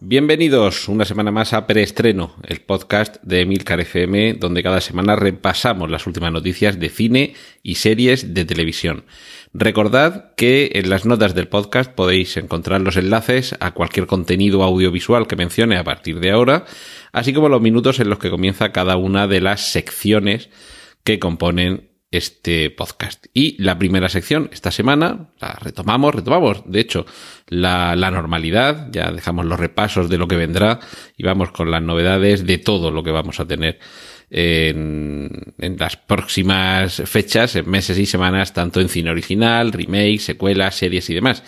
Bienvenidos una semana más a Preestreno, el podcast de Emilcar FM, donde cada semana repasamos las últimas noticias de cine y series de televisión. Recordad que en las notas del podcast podéis encontrar los enlaces a cualquier contenido audiovisual que mencione a partir de ahora, así como los minutos en los que comienza cada una de las secciones que componen este podcast. Y la primera sección, esta semana, la retomamos, retomamos, de hecho, la, la, normalidad, ya dejamos los repasos de lo que vendrá y vamos con las novedades de todo lo que vamos a tener en, en las próximas fechas, en meses y semanas, tanto en cine original, remake, secuelas, series y demás.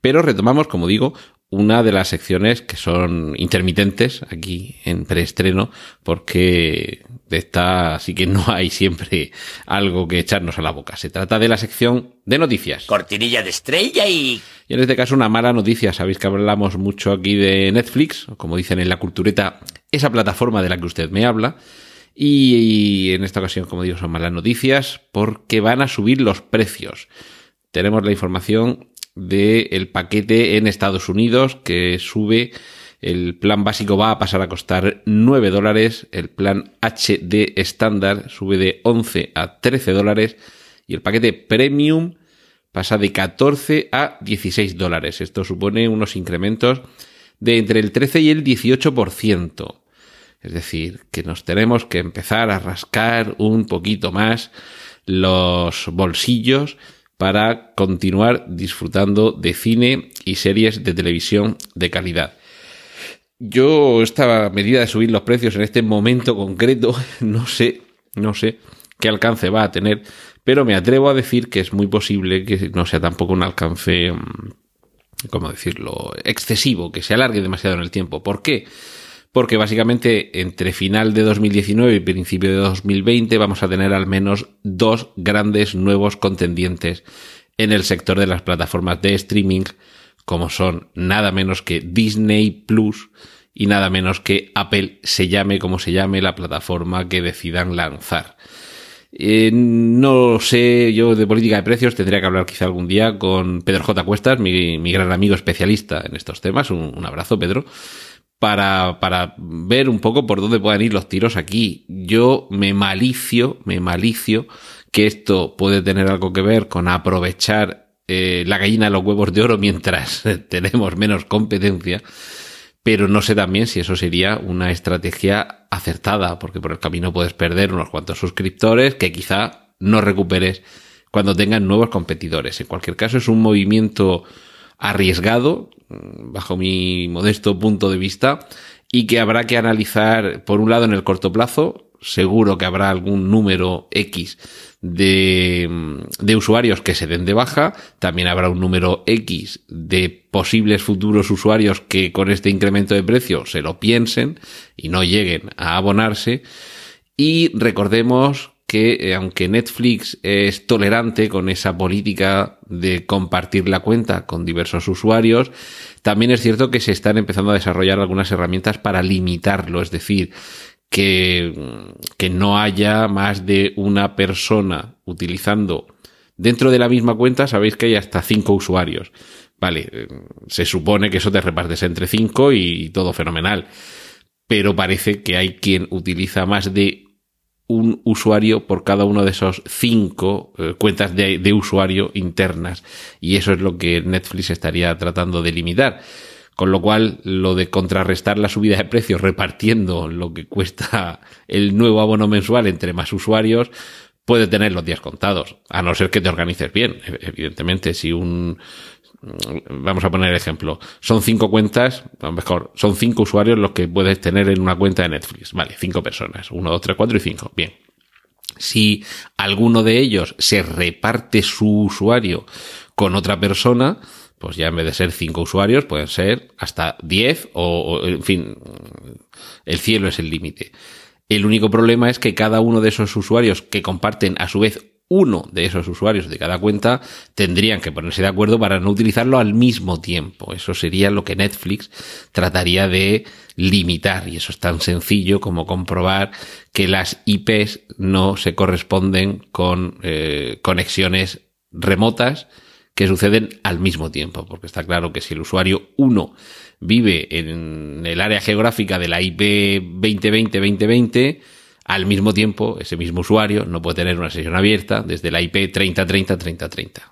Pero retomamos, como digo, una de las secciones que son intermitentes aquí en preestreno, porque de esta sí que no hay siempre algo que echarnos a la boca. Se trata de la sección de noticias. Cortinilla de estrella y... Y en este caso una mala noticia. Sabéis que hablamos mucho aquí de Netflix, como dicen en la cultureta, esa plataforma de la que usted me habla. Y en esta ocasión, como digo, son malas noticias porque van a subir los precios. Tenemos la información del paquete en Estados Unidos que sube el plan básico va a pasar a costar 9 dólares, el plan HD estándar sube de 11 a 13 dólares y el paquete premium pasa de 14 a 16 dólares. Esto supone unos incrementos de entre el 13 y el 18%. Es decir, que nos tenemos que empezar a rascar un poquito más los bolsillos para continuar disfrutando de cine y series de televisión de calidad. Yo esta medida de subir los precios en este momento concreto no sé, no sé qué alcance va a tener, pero me atrevo a decir que es muy posible que no sea tampoco un alcance, mm, ¿cómo decirlo?, excesivo, que se alargue demasiado en el tiempo. ¿Por qué? Porque básicamente entre final de 2019 y principio de 2020 vamos a tener al menos dos grandes nuevos contendientes en el sector de las plataformas de streaming, como son nada menos que Disney Plus y nada menos que Apple se llame como se llame la plataforma que decidan lanzar. Eh, no sé, yo de política de precios tendría que hablar quizá algún día con Pedro J. Cuestas, mi, gran amigo especialista en estos temas. Un abrazo, Pedro para, para ver un poco por dónde puedan ir los tiros aquí. Yo me malicio, me malicio que esto puede tener algo que ver con aprovechar eh, la gallina de los huevos de oro mientras tenemos menos competencia, pero no sé también si eso sería una estrategia acertada, porque por el camino puedes perder unos cuantos suscriptores que quizá no recuperes cuando tengan nuevos competidores. En cualquier caso, es un movimiento arriesgado, bajo mi modesto punto de vista, y que habrá que analizar, por un lado, en el corto plazo, seguro que habrá algún número X de, de, usuarios que se den de baja, también habrá un número X de posibles futuros usuarios que con este incremento de precio se lo piensen y no lleguen a abonarse. Y recordemos que eh, aunque Netflix es tolerante con esa política de compartir la cuenta con diversos usuarios, también es cierto que se están empezando a desarrollar algunas herramientas para limitarlo, es decir, que, que no haya más de una persona utilizando dentro de la misma cuenta, sabéis que hay hasta cinco usuarios. Vale, eh, se supone que eso te repartes entre cinco y todo fenomenal. Pero parece que hay quien utiliza más de un usuario por cada uno de esos cinco eh, cuentas de, de, usuario internas. Y eso es lo que Netflix estaría tratando de limitar. Con lo cual, lo de contrarrestar la subida de precios repartiendo lo que cuesta el nuevo abono mensual entre más usuarios, puede tener los días contados. A no ser que te organices bien. Evidentemente, si un, vamos a poner ejemplo, son cinco cuentas, mejor, son cinco usuarios los que puedes tener en una cuenta de Netflix. Vale, cinco personas. Uno, dos, tres, cuatro y cinco. Bien. Si alguno de ellos se reparte su usuario con otra persona, pues ya en vez de ser cinco usuarios, pueden ser hasta diez o, o en fin, el cielo es el límite. El único problema es que cada uno de esos usuarios que comparten a su vez uno de esos usuarios de cada cuenta tendrían que ponerse de acuerdo para no utilizarlo al mismo tiempo. Eso sería lo que Netflix trataría de limitar y eso es tan sencillo como comprobar que las IPs no se corresponden con eh, conexiones remotas que suceden al mismo tiempo, porque está claro que si el usuario 1 vive en el área geográfica de la IP 2020-2020, al mismo tiempo, ese mismo usuario no puede tener una sesión abierta desde la IP 3030-3030.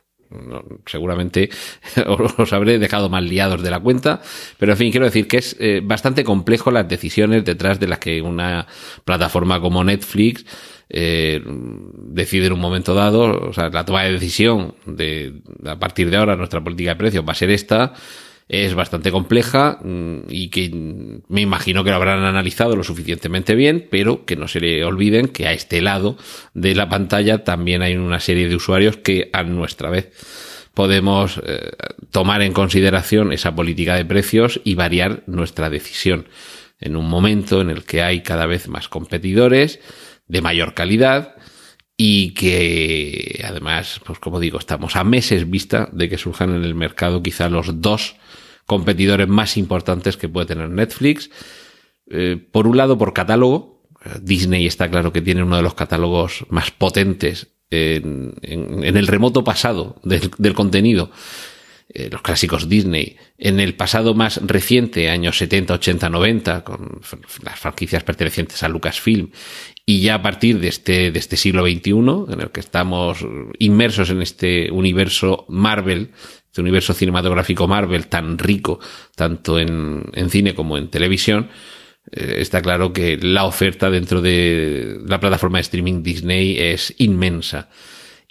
seguramente os habré dejado más liados de la cuenta, pero en fin, quiero decir que es eh, bastante complejo las decisiones detrás de las que una plataforma como Netflix eh, decide en un momento dado, o sea, la toma de decisión de a partir de ahora nuestra política de precios va a ser esta, es bastante compleja mm, y que me imagino que lo habrán analizado lo suficientemente bien, pero que no se le olviden que a este lado de la pantalla también hay una serie de usuarios que a nuestra vez podemos eh, tomar en consideración esa política de precios y variar nuestra decisión. En un momento en el que hay cada vez más competidores de mayor calidad y que además, pues como digo, estamos a meses vista de que surjan en el mercado quizá los dos competidores más importantes que puede tener Netflix. Eh, por un lado, por catálogo. Disney está claro que tiene uno de los catálogos más potentes en, el remoto pasado del, contenido. Eh, los clásicos Disney. En el pasado más reciente, años 70, 80, 90, con las franquicias pertenecientes a Lucasfilm. Y ya a partir de este, de este siglo XXI, en el que estamos inmersos en este universo Marvel, este universo cinematográfico Marvel tan rico, tanto en, cine como en televisión, eh, está claro que la oferta dentro de la plataforma de streaming Disney es inmensa.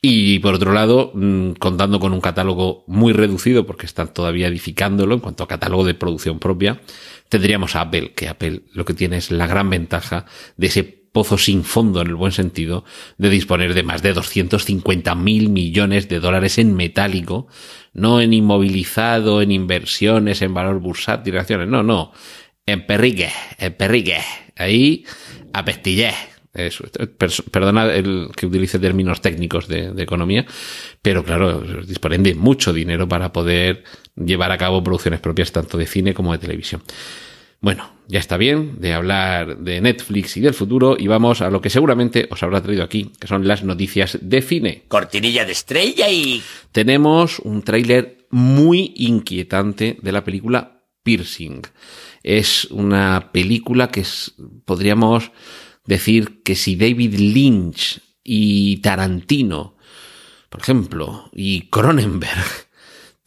Y por otro lado, mm, contando con un catálogo muy reducido, porque están todavía edificándolo en cuanto a catálogo de producción propia, tendríamos a Apple, que Apple lo que tiene es la gran ventaja de ese pozo sin fondo en el buen sentido de disponer de más de 250 mil millones de dólares en metálico, no en inmovilizado, en inversiones, en valor bursátil, acciones, no, no, en perrique, en perrique, ahí a. Eso, perdona el que utilice términos técnicos de, de, economía, pero claro, disponen de mucho dinero para poder llevar a cabo producciones propias tanto de cine como de televisión. Bueno, ya está bien de hablar de Netflix y del futuro y vamos a lo que seguramente os habrá traído aquí, que son las noticias de cine. Cortinilla de estrella y... Tenemos un tráiler muy inquietante de la película Piercing. Es una película que es, podríamos decir que si David Lynch y Tarantino, por ejemplo, y Cronenberg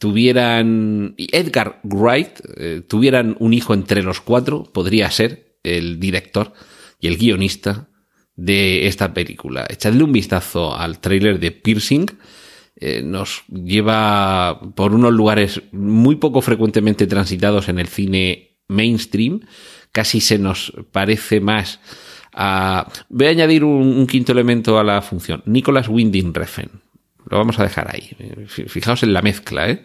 tuvieran, Edgar Wright, eh, tuvieran un hijo entre los cuatro, podría ser el director y el guionista de esta película. Echadle un vistazo al tráiler de Piercing. Eh, nos lleva por unos lugares muy poco frecuentemente transitados en el cine mainstream. Casi se nos parece más a... Voy a añadir un, un quinto elemento a la función. Nicholas Winding Refn lo vamos a dejar ahí. Fijaos en la mezcla, ¿eh?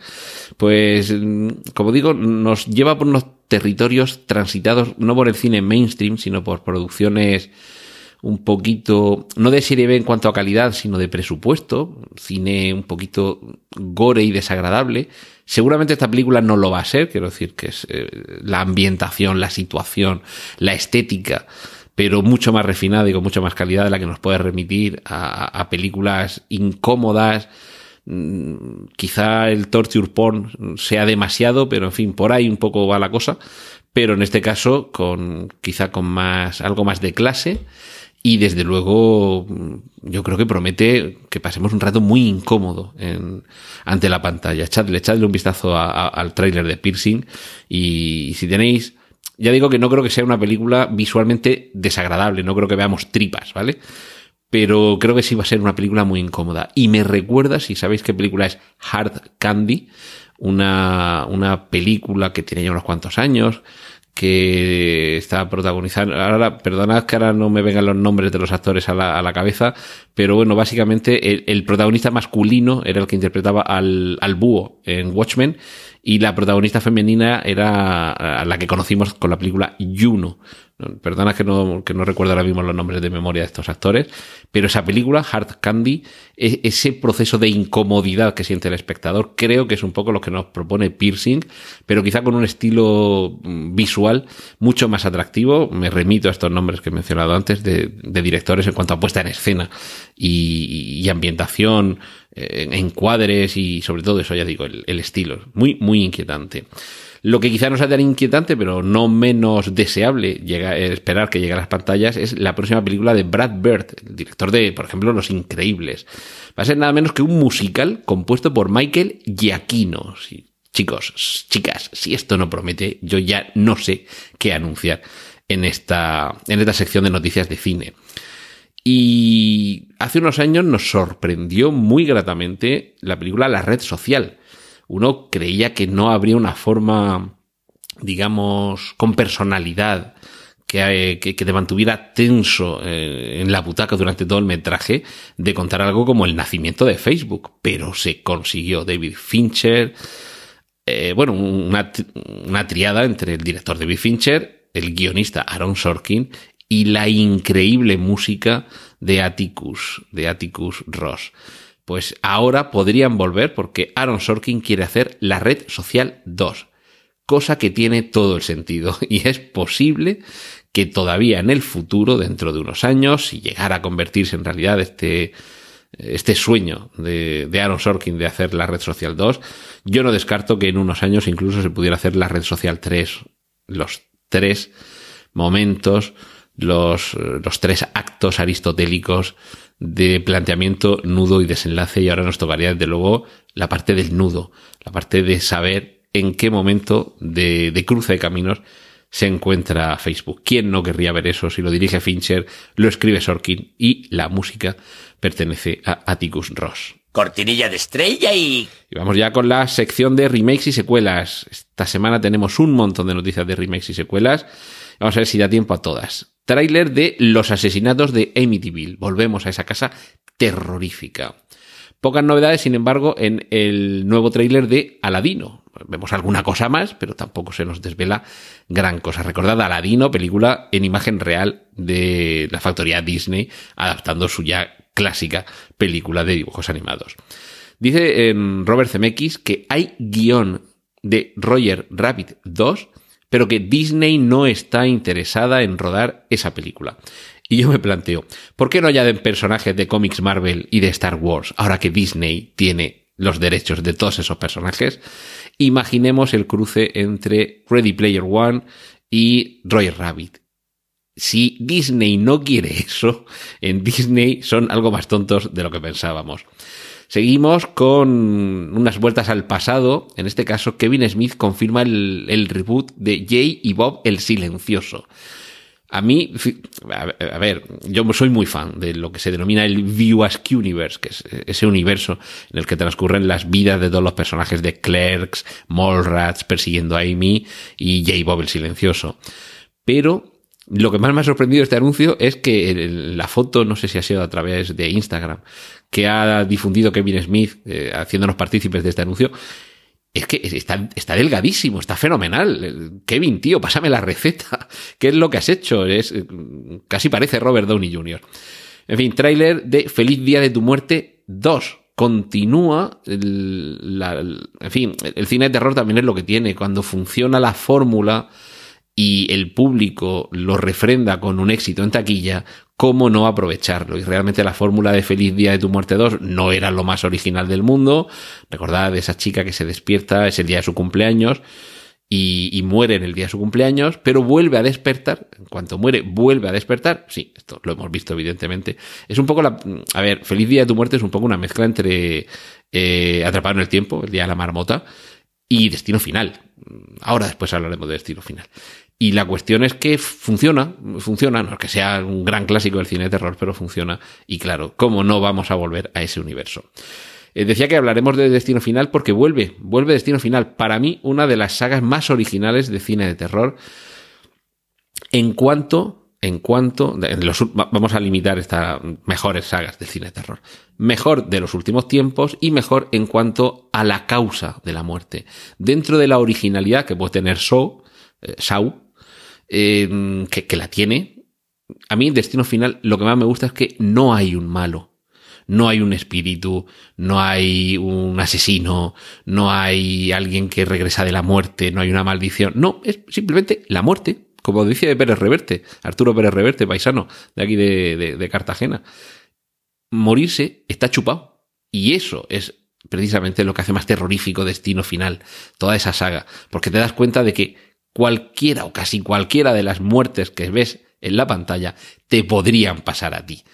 Pues, mm, como digo, nos lleva por unos territorios transitados no por el cine mainstream, sino por producciones un poquito, no de serie B en cuanto a calidad, sino de presupuesto, cine un poquito gore y desagradable. Seguramente esta película no lo va a ser, quiero decir que es eh, la ambientación, la situación, la estética pero mucho más refinada y con mucha más calidad de la que nos puede remitir a, películas incómodas. Mm, quizá el torture porn sea demasiado, pero en fin, por ahí un poco va la cosa. Pero en este caso, con quizá con más, algo más de clase. Y desde luego, mm, yo creo que promete que pasemos un rato muy incómodo en, ante la pantalla. Echadle, echadle un vistazo al tráiler de Piercing. Y si tenéis ya digo que no creo que sea una película visualmente desagradable, no creo que veamos tripas, ¿vale? Pero creo que sí va a ser una película muy incómoda. Y me recuerda, si sabéis qué película es Hard Candy, una, una película que tiene ya unos cuantos años, que está protagonizando. Ahora, perdonad que ahora no me vengan los nombres de los actores a la, a la cabeza, pero bueno, básicamente el, el, protagonista masculino era el que interpretaba al, al búho en Watchmen y la protagonista femenina era la que conocimos con la película Juno. Perdona que no, recuerdo ahora mismo los nombres de memoria de estos actores, pero esa película, Hard Candy, ese proceso de incomodidad que siente el espectador, creo que es un poco lo que nos propone Piercing, pero quizá con un estilo mm, visual mucho más atractivo. Me remito a estos nombres que he mencionado antes de, directores en cuanto a puesta en escena y, ambientación, eh, encuadres y sobre todo eso, ya digo, el estilo. Muy, muy inquietante. Lo que quizá no sea tan inquietante, pero no menos deseable llega, eh, esperar que llegue a las pantallas, es la próxima película de Brad Bird, el director de, por ejemplo, Los Increíbles. Va a ser nada menos que un musical compuesto por Michael Giacchino. chicos, chicas, si esto no promete, yo ya no sé qué anunciar en esta, en esta sección de noticias de cine. Y hace unos años nos sorprendió muy gratamente la película La Red Social, uno creía que no habría una forma, digamos, con personalidad, que, que, te mantuviera tenso eh, en la butaca durante todo el metraje, de contar algo como el nacimiento de Facebook. Pero se consiguió. David Fincher, eh, bueno, una, una triada entre el director David Fincher, el guionista Aaron Sorkin y la increíble música de Atticus, de Atticus Ross. Pues ahora podrían volver porque Aaron Sorkin quiere hacer la red social 2, cosa que tiene todo el sentido y es posible que todavía en el futuro, dentro de unos años, si llegara a convertirse en realidad este, este sueño de, de, Aaron Sorkin de hacer la red social 2, yo no descarto que en unos años incluso se pudiera hacer la red social 3, los tres momentos, los, los tres actos aristotélicos de planteamiento, nudo y desenlace y ahora nos tocaría desde luego la parte del nudo, la parte de saber en qué momento de, de cruce de caminos se encuentra Facebook. ¿Quién no querría ver eso si lo dirige Fincher, lo escribe Sorkin y la música pertenece a Atticus Ross? Cortinilla de estrella y... Y vamos ya con la sección de remakes y secuelas. Esta semana tenemos un montón de noticias de remakes y secuelas. Vamos a ver si da tiempo a todas. Tráiler de Los asesinatos de Amityville. Volvemos a esa casa terrorífica. Pocas novedades, sin embargo, en el nuevo tráiler de Aladino. Vemos alguna cosa más, pero tampoco se nos desvela gran cosa. Recordad Aladino, película en imagen real de la factoría Disney, adaptando su ya clásica película de dibujos animados. Dice en Robert Zemeckis que hay guion de Roger Rabbit 2 pero que Disney no está interesada en rodar esa película. Y yo me planteo, ¿por qué no añaden personajes de cómics Marvel y de Star Wars ahora que Disney tiene los derechos de todos esos personajes? Imaginemos el cruce entre Ready Player One y Roy Rabbit. Si Disney no quiere eso, en Disney son algo más tontos de lo que pensábamos. Seguimos con unas vueltas al pasado. En este caso, Kevin Smith confirma el, reboot de Jay y Bob el Silencioso. A mí, a ver, yo soy muy fan de lo que se denomina el View Universe, que es ese universo en el que transcurren las vidas de todos los personajes de Clerks, Mallrats persiguiendo a Amy y Jay Bob el Silencioso. Pero lo que más me ha sorprendido este anuncio es que la foto, no sé si ha sido a través de Instagram, que ha difundido Kevin Smith, eh, haciéndonos partícipes de este anuncio, es que está, delgadísimo, está fenomenal. Kevin, tío, pásame la receta. ¿Qué es lo que has hecho? Es, eh, casi parece Robert Downey Jr. En fin, tráiler de Feliz Día de tu Muerte 2. Continúa, el, en fin, el cine de terror también es lo que tiene. Cuando funciona la fórmula y el público lo refrenda con un éxito en taquilla, ¿cómo no aprovecharlo? Y realmente la fórmula de Feliz Día de tu Muerte 2 no era lo más original del mundo. Recordad esa chica que se despierta, es el día de su cumpleaños y, muere en el día de su cumpleaños, pero vuelve a despertar. En cuanto muere, vuelve a despertar. Sí, esto lo hemos visto evidentemente. Es un poco la... A ver, Feliz Día de tu Muerte es un poco una mezcla entre eh, Atrapado en el Tiempo, el Día de la Marmota, y Destino Final. Ahora después hablaremos de Destino Final. Y la cuestión es que funciona, funciona, no es que sea un gran clásico del cine de terror, pero funciona. Y claro, ¿cómo no vamos a volver a ese universo? Eh, decía que hablaremos de Destino Final porque vuelve, vuelve Destino Final. Para mí, una de las sagas más originales de cine de terror. En cuanto, en cuanto, vamos a limitar estas mejores sagas de cine de terror. Mejor de los últimos tiempos y mejor en cuanto a la causa de la muerte. Dentro de la originalidad que puede tener Saw, eh, eh, que, que la tiene. A mí, Destino Final, lo que más me gusta es que no hay un malo no hay un espíritu, no hay un asesino, no hay alguien que regresa de la muerte, no hay una maldición. No, es simplemente la muerte, como decía Pérez Reverte, Arturo Pérez Reverte, paisano de aquí de, de Cartagena. Morirse está chupado. Y eso es precisamente lo que hace más terrorífico Destino Final, toda esa saga, porque te das cuenta de que cualquiera o casi cualquiera de las muertes que ves en la pantalla te podrían pasar a ti.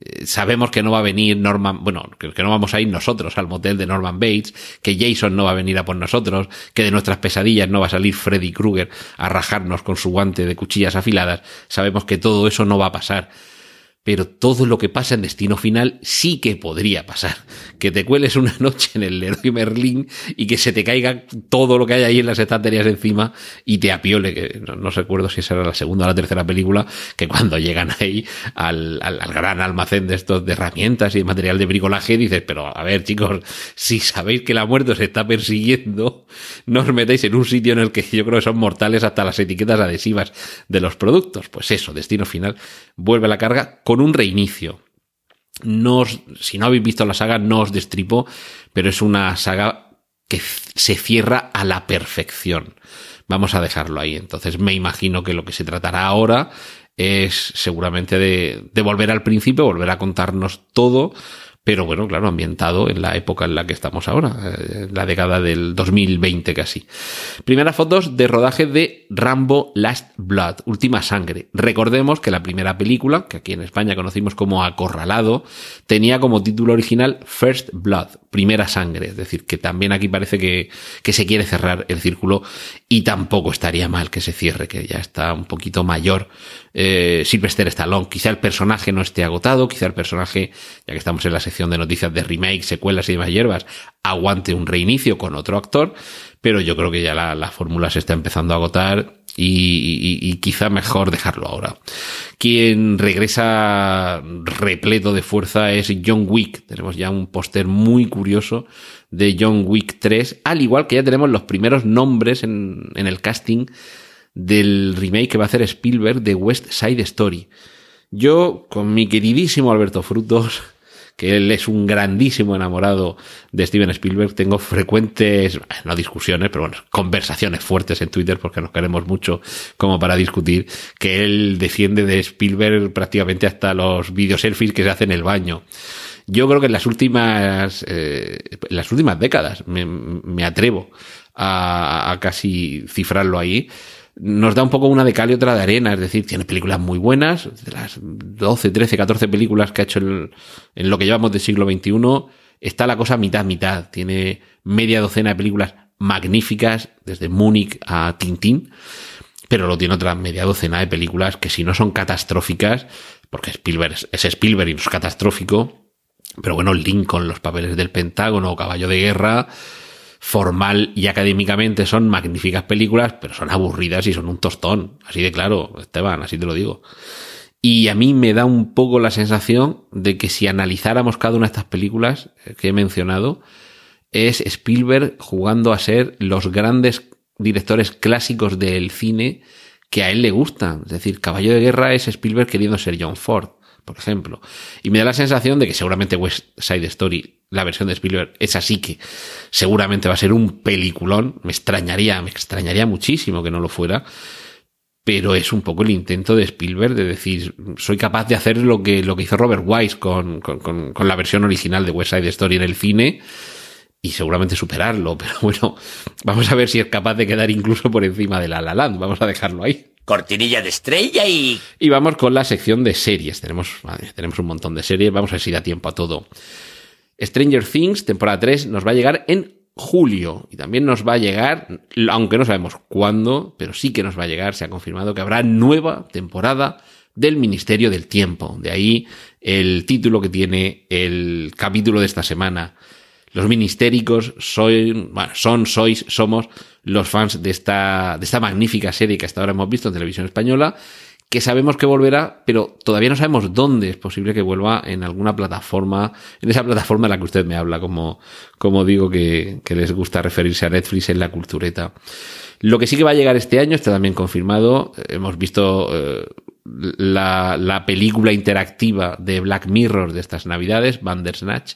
Eh, sabemos que no va a venir Norman, bueno, que, no vamos a ir nosotros al motel de Norman Bates, que Jason no va a venir a por nosotros, que de nuestras pesadillas no va a salir Freddy Krueger a rajarnos con su guante de cuchillas afiladas. Sabemos que todo eso no va a pasar pero todo lo que pasa en Destino Final sí que podría pasar. Que te cueles una noche en el Leroy Merlin y que se te caiga todo lo que hay ahí en las estanterías encima y te apiole, que no, recuerdo si esa era la segunda o la tercera película, que cuando llegan ahí al, al, gran almacén de estos de herramientas y de material de bricolaje, dices, pero a ver chicos, si sabéis que la muerte os está persiguiendo, no os metéis en un sitio en el que yo creo que son mortales hasta las etiquetas adhesivas de los productos. Pues eso, Destino Final vuelve a la carga con un reinicio. No si no habéis visto la saga, no os destripo, pero es una saga que se cierra a la perfección. Vamos a dejarlo ahí. Entonces me imagino que lo que se tratará ahora es seguramente de, de volver al principio, volver a contarnos todo pero bueno, claro, ambientado en la época en la que estamos ahora, eh, la década del 2020 casi. Primeras fotos de rodaje de Rambo Last Blood, Última Sangre. Recordemos que la primera película, que aquí en España conocimos como Acorralado, tenía como título original First Blood, Primera Sangre, es decir, que también aquí parece que, que se quiere cerrar el círculo y tampoco estaría mal que se cierre, que ya está un poquito mayor eh, Sylvester Stallone. Quizá el personaje no esté agotado, quizá el personaje, ya que estamos en la sección de noticias de remake, secuelas y demás hierbas, aguante un reinicio con otro actor, pero yo creo que ya la, fórmula se está empezando a agotar y, quizá mejor dejarlo ahora. Quien regresa repleto de fuerza es John Wick. Tenemos ya un póster muy curioso de John Wick 3, al igual que ya tenemos los primeros nombres en el casting del remake que va a hacer Spielberg de West Side Story. Yo, con mi queridísimo Alberto Frutos, que él es un grandísimo enamorado de Steven Spielberg, tengo frecuentes, no discusiones, pero bueno, conversaciones fuertes en Twitter porque nos queremos mucho como para discutir, que él defiende de Spielberg prácticamente hasta los selfies que se hacen en el baño. Yo creo que en las últimas, eh, en las últimas décadas, me, me atrevo a, a casi cifrarlo ahí, nos da un poco una de cal y otra de arena, es decir, tiene películas muy buenas, de las 12, 13, 14 películas que ha hecho en, lo que llevamos del siglo XXI, está la cosa mitad-mitad, tiene media docena de películas magníficas, desde Múnich a Tintín, pero lo tiene otra media docena de películas que si no son catastróficas, porque Spielberg es Spielberg y es catastrófico, pero bueno, Lincoln, los papeles del Pentágono, Caballo de Guerra, formal y académicamente son magníficas películas, pero son aburridas y son un tostón. Así de claro, Esteban, así te lo digo. Y a mí me da un poco la sensación de que si analizáramos cada una de estas películas que he mencionado, es Spielberg jugando a ser los grandes directores clásicos del cine que a él le gustan. Es decir, Caballo de Guerra es Spielberg queriendo ser John Ford, por ejemplo. Y me da la sensación de que seguramente West Side Story la versión de Spielberg es así que seguramente va a ser un peliculón. Me extrañaría, me extrañaría muchísimo que no lo fuera. Pero es un poco el intento de Spielberg de decir, soy capaz de hacer lo que, lo que hizo Robert Wise con, con, con, la versión original de West Side Story en el cine y seguramente superarlo. Pero bueno, vamos a ver si es capaz de quedar incluso por encima de La La Land. Vamos a dejarlo ahí. Cortinilla de estrella y... Y vamos con la sección de series. Tenemos, tenemos un montón de series. Vamos a ver si da tiempo a todo. Stranger Things, temporada 3, nos va a llegar en julio y también nos va a llegar, aunque no sabemos cuándo, pero sí que nos va a llegar, se ha confirmado que habrá nueva temporada del Ministerio del Tiempo. De ahí el título que tiene el capítulo de esta semana. Los ministéricos son, son, sois, somos los fans de esta, de esta magnífica serie que hasta ahora hemos visto en televisión española que sabemos que volverá, pero todavía no sabemos dónde es posible que vuelva en alguna plataforma, en esa plataforma de la que usted me habla, como, como digo que, que les gusta referirse a Netflix en la cultureta. Lo que sí que va a llegar este año está también confirmado. Hemos visto eh, la, la, película interactiva de Black Mirror de estas navidades, Bandersnatch.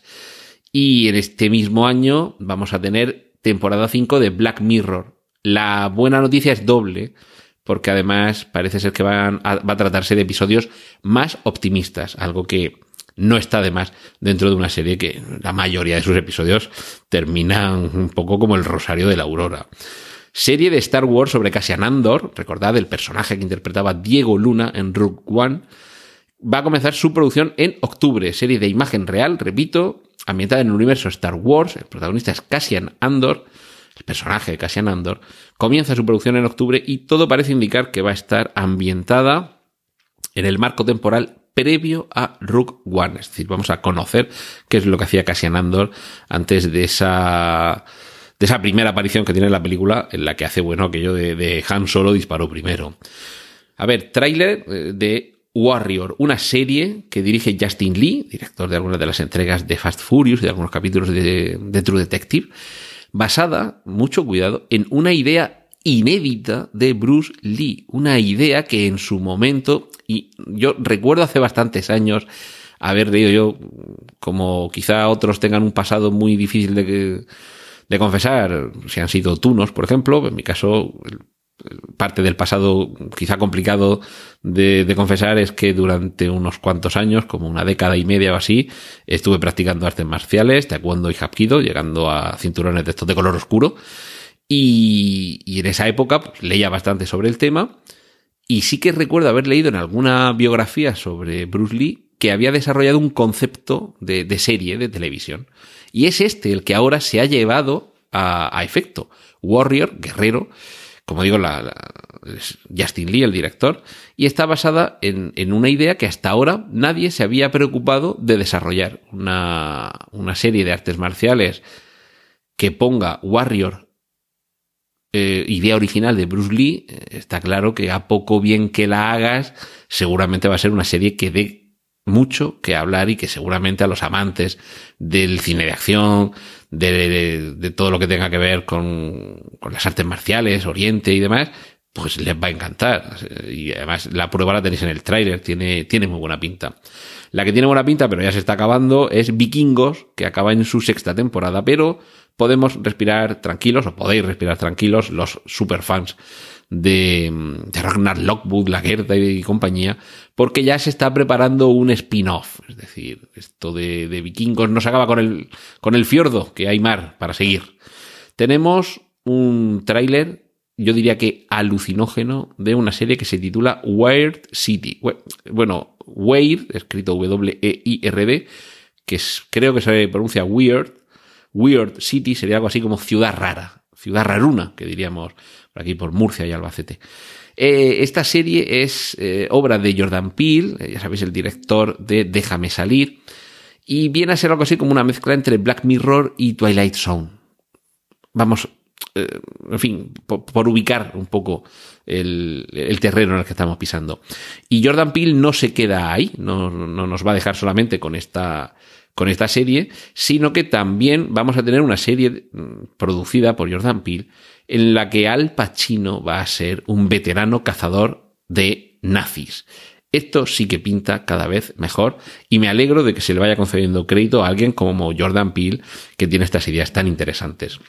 Y en este mismo año vamos a tener temporada 5 de Black Mirror. La buena noticia es doble porque además parece ser que van a, va a tratarse de episodios más optimistas, algo que no está de más dentro de una serie que la mayoría de sus episodios terminan un poco como el Rosario de la Aurora. Serie de Star Wars sobre Cassian Andor, recordad el personaje que interpretaba Diego Luna en Rogue One, va a comenzar su producción en octubre. Serie de imagen real, repito, ambientada en el universo Star Wars. El protagonista es Cassian Andor el personaje de Cassian Andor, comienza su producción en octubre y todo parece indicar que va a estar ambientada en el marco temporal previo a Rook One. Es decir, vamos a conocer qué es lo que hacía Cassian Andor antes de esa de esa primera aparición que tiene en la película, en la que hace, bueno, aquello de, de Han Solo disparó primero. A ver, tráiler eh, de Warrior, una serie que dirige Justin Lee, director de algunas de las entregas de Fast Furious, de algunos capítulos de, de True Detective, basada, mucho cuidado, en una idea inédita de Bruce Lee, una idea que en su momento, y yo recuerdo hace bastantes años haber leído yo, como quizá otros tengan un pasado muy difícil de, de confesar, si han sido tunos, por ejemplo, en mi caso parte del pasado quizá complicado de, confesar es que durante unos cuantos años, como una década y media o así, estuve practicando artes marciales, taekwondo y hapkido, llegando a cinturones de estos de color oscuro. Y, en esa época pues, leía bastante sobre el tema. Y sí que recuerdo haber leído en alguna biografía sobre Bruce Lee que había desarrollado un concepto de, serie de televisión. Y es este el que ahora se ha llevado a efecto. Warrior, guerrero, como digo, la, la, Justin Lee, el director, y está basada en, en, una idea que hasta ahora nadie se había preocupado de desarrollar. Una, una serie de artes marciales que ponga Warrior, eh, idea original de Bruce Lee, eh, está claro que a poco bien que la hagas, seguramente va a ser una serie que dé mucho que hablar y que seguramente a los amantes del cine de acción, de, todo lo que tenga que ver con, con, las artes marciales, Oriente y demás, pues les va a encantar. Y además la prueba la tenéis en el tráiler, tiene, tiene muy buena pinta. La que tiene buena pinta, pero ya se está acabando, es Vikingos, que acaba en su sexta temporada, pero podemos respirar tranquilos, o podéis respirar tranquilos, los superfans de, Ragnar Lockwood, la y compañía, porque ya se está preparando un spin-off. Es decir, esto de, vikingos no se acaba con el, con el fiordo, que hay mar para seguir. Tenemos un tráiler, yo diría que alucinógeno, de una serie que se titula Weird City. Bueno, Weird, escrito W-E-I-R-D, que creo que se pronuncia Weird. Weird City sería algo así como ciudad rara, ciudad raruna, que diríamos por aquí por Murcia y Albacete. Eh, esta serie es eh, obra de Jordan Peele, eh, ya sabéis, el director de Déjame salir, y viene a ser algo así como una mezcla entre Black Mirror y Twilight Zone. Vamos, en fin, por, ubicar un poco el, terreno en el que estamos pisando. Y Jordan Peele no se queda ahí, no nos va a dejar solamente con esta con esta serie, sino que también vamos a tener una serie mm, producida por Jordan Peele en la que Al Pacino va a ser un veterano cazador de nazis. Esto sí que pinta cada vez mejor y me alegro de que se le vaya concediendo crédito a alguien como Jordan Peele que tiene estas ideas tan interesantes.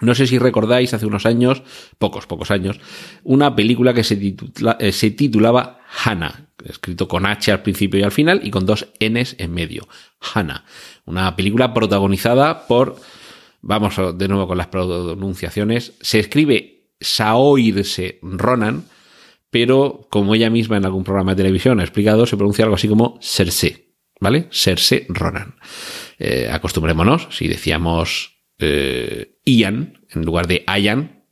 No sé si recordáis hace unos años, pocos, pocos años, una película que se, eh, se titulaba Hannah, escrito con H al principio y al final y con dos Ns en medio. Hannah, una película protagonizada por, vamos de nuevo con las pronunciaciones, se escribe Saoirse Ronan, pero como ella misma en algún programa de televisión ha explicado, se pronuncia algo así como Serse, ¿vale? Serse Ronan. Eh, acostumbrémonos, si decíamos eh, Ian en lugar de Ian,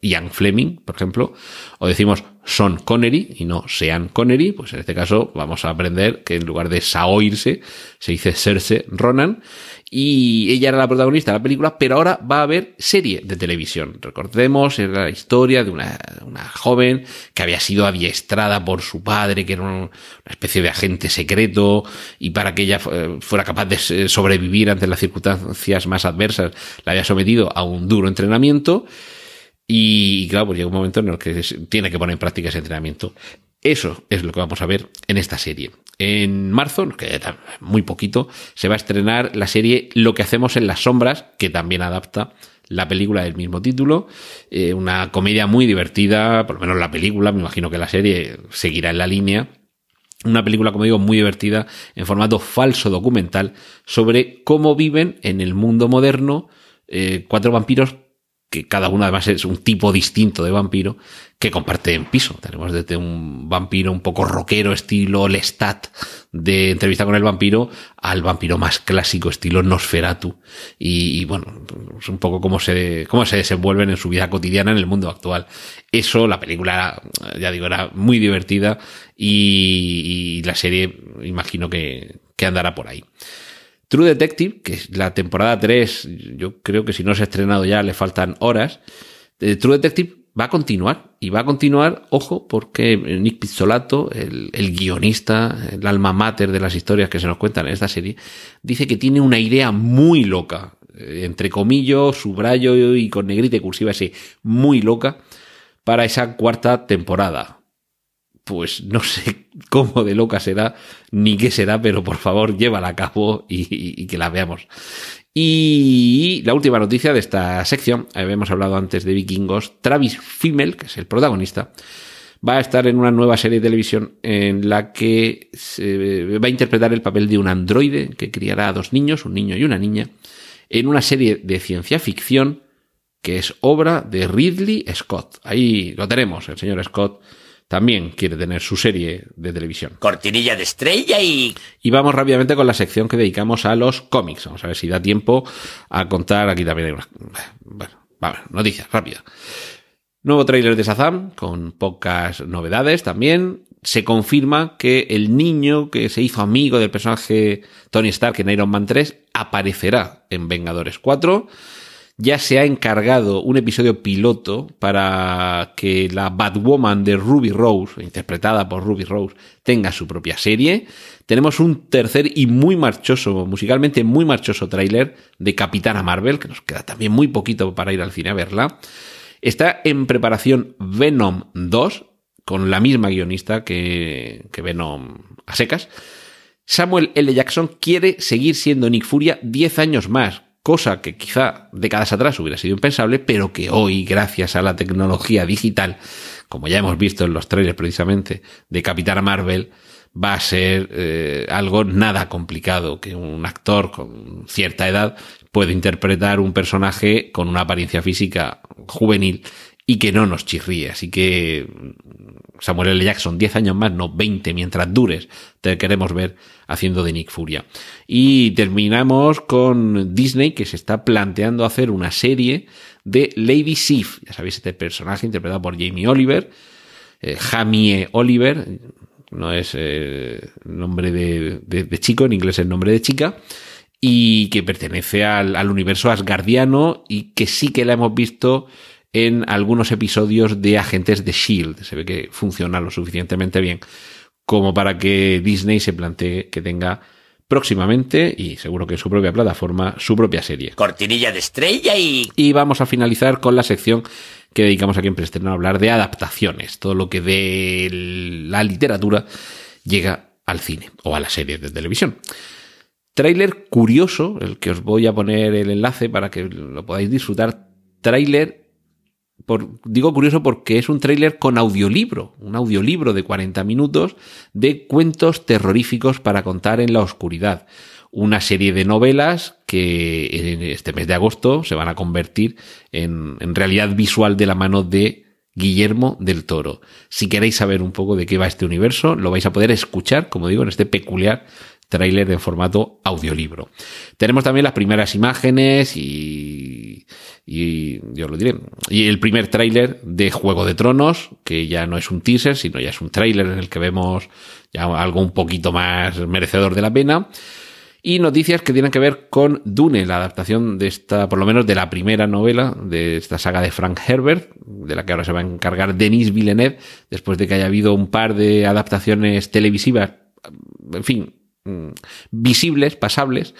Ian Fleming, por ejemplo, o decimos Son Connery y no Sean Connery, pues en este caso vamos a aprender que en lugar de Saoirse se dice Serse Ronan y ella era la protagonista de la película, pero ahora va a haber serie de televisión. Recordemos, era la historia de una, una joven que había sido adiestrada por su padre, que era una especie de agente secreto, y para que ella fuera capaz de sobrevivir ante las circunstancias más adversas, la había sometido a un duro entrenamiento. Y claro, pues llega un momento en el que tiene que poner en práctica ese entrenamiento. Eso es lo que vamos a ver en esta serie. En marzo, que muy poquito, se va a estrenar la serie Lo que hacemos en las sombras, que también adapta la película del mismo título. Eh, una comedia muy divertida, por lo menos la película, me imagino que la serie seguirá en la línea. Una película, como digo, muy divertida, en formato falso documental, sobre cómo viven en el mundo moderno eh, cuatro vampiros que cada uno además es un tipo distinto de vampiro que comparte en piso. Tenemos desde un vampiro un poco rockero estilo Lestat de entrevista con el vampiro al vampiro más clásico estilo Nosferatu y, bueno, es un poco cómo se, cómo se desenvuelven en su vida cotidiana en el mundo actual. Eso, la película, ya digo, era muy divertida y, la serie imagino que andará por ahí. True Detective, que es la temporada 3, yo creo que si no se ha estrenado ya le faltan horas. Eh, True Detective va a continuar y va a continuar, ojo, porque Nick Pizzolato, el, guionista, el alma mater de las historias que se nos cuentan en esta serie, dice que tiene una idea muy loca, eh, entre comillas, subrayo y con negrita y cursiva ese, muy loca, para esa cuarta temporada pues no sé cómo de loca será, ni qué será, pero por favor llévala a cabo y, que la veamos. Y la última noticia de esta sección, habíamos hablado antes de vikingos, Travis Fimmel, que es el protagonista, va a estar en una nueva serie de televisión en la que se va a interpretar el papel de un androide que criará a dos niños, un niño y una niña, en una serie de ciencia ficción que es obra de Ridley Scott. Ahí lo tenemos, el señor Scott también quiere tener su serie de televisión. Cortinilla de estrella y... Y vamos rápidamente con la sección que dedicamos a los cómics. Vamos a ver si da tiempo a contar. Aquí también hay una... Bueno, vamos, noticias, rápida. Nuevo tráiler de Shazam, con pocas novedades también. Se confirma que el niño que se hizo amigo del personaje Tony Stark en Iron Man 3 aparecerá en Vengadores 4 ya se ha encargado un episodio piloto para que la Batwoman de Ruby Rose, interpretada por Ruby Rose, tenga su propia serie. Tenemos un tercer y muy marchoso, musicalmente muy marchoso tráiler de Capitana Marvel, que nos queda también muy poquito para ir al cine a verla. Está en preparación Venom 2, con la misma guionista que, que Venom a secas. Samuel L. Jackson quiere seguir siendo Nick Furia 10 años más, cosa que quizá décadas atrás hubiera sido impensable, pero que hoy, gracias a la tecnología digital, como ya hemos visto en los trailers precisamente de Capitana Marvel, va a ser eh, algo nada complicado, que un actor con cierta edad puede interpretar un personaje con una apariencia física juvenil y que no nos chirríe. Así que Samuel L. Jackson, 10 años más, no 20, mientras dures, te queremos ver haciendo de Nick Furia. Y terminamos con Disney, que se está planteando hacer una serie de Lady Sif. Ya sabéis, este personaje interpretado por Jamie Oliver, eh, Jamie Oliver, no es eh, nombre de, de, chico, en inglés es nombre de chica, y que pertenece al, al universo asgardiano y que sí que la hemos visto en algunos episodios de Agentes de Shield. Se ve que funciona lo suficientemente bien como para que Disney se plantee que tenga próximamente, y seguro que su propia plataforma, su propia serie. Cortinilla de estrella y... Y vamos a finalizar con la sección que dedicamos aquí en Preestreno a hablar de adaptaciones, todo lo que de la literatura llega al cine o a la serie de televisión. Trailer curioso, el que os voy a poner el enlace para que lo podáis disfrutar. Trailer digo curioso porque es un tráiler con audiolibro, un audiolibro de 40 minutos de cuentos terroríficos para contar en la oscuridad. Una serie de novelas que en este mes de agosto se van a convertir en realidad visual de la mano de Guillermo del Toro. Si queréis saber un poco de qué va este universo, lo vais a poder escuchar, como digo, en este peculiar tráiler en formato audiolibro. Tenemos también las primeras imágenes y, y yo lo diré, y el primer tráiler de Juego de Tronos, que ya no es un teaser, sino ya es un tráiler en el que vemos ya algo un poquito más merecedor de la pena. Y noticias que tienen que ver con Dune, la adaptación de esta, por lo menos de la primera novela de esta saga de Frank Herbert, de la que ahora se va a encargar Denis Villeneuve, después de que haya habido un par de adaptaciones televisivas, en fin, visibles, pasables,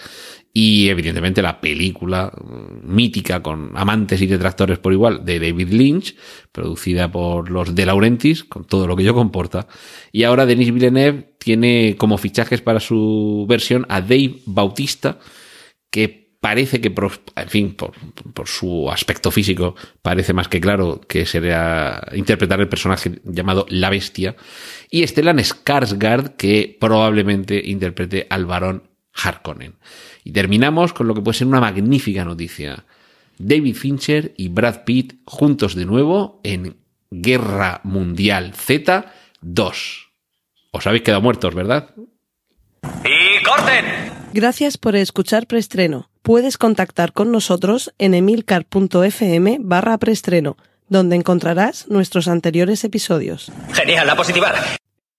y evidentemente la película mm, mítica con amantes y detractores por igual de David Lynch, producida por los De Laurentiis, con todo lo que ello comporta. Y ahora Denis Villeneuve tiene como fichajes para su versión a Dave Bautista, que parece que, en fin, por, por, su aspecto físico, parece más que claro que sería interpretar el personaje llamado La Bestia, y Stellan Skarsgård, que probablemente interprete al varón Harkonnen. Y terminamos con lo que puede ser una magnífica noticia. David Fincher y Brad Pitt juntos de nuevo en Guerra Mundial Z 2. Os habéis quedado muertos, ¿verdad? ¡Y corten! Gracias por escuchar Preestreno. Puedes contactar con nosotros en emilcar.fm barra preestreno, donde encontrarás nuestros anteriores episodios. Genial, la positiva.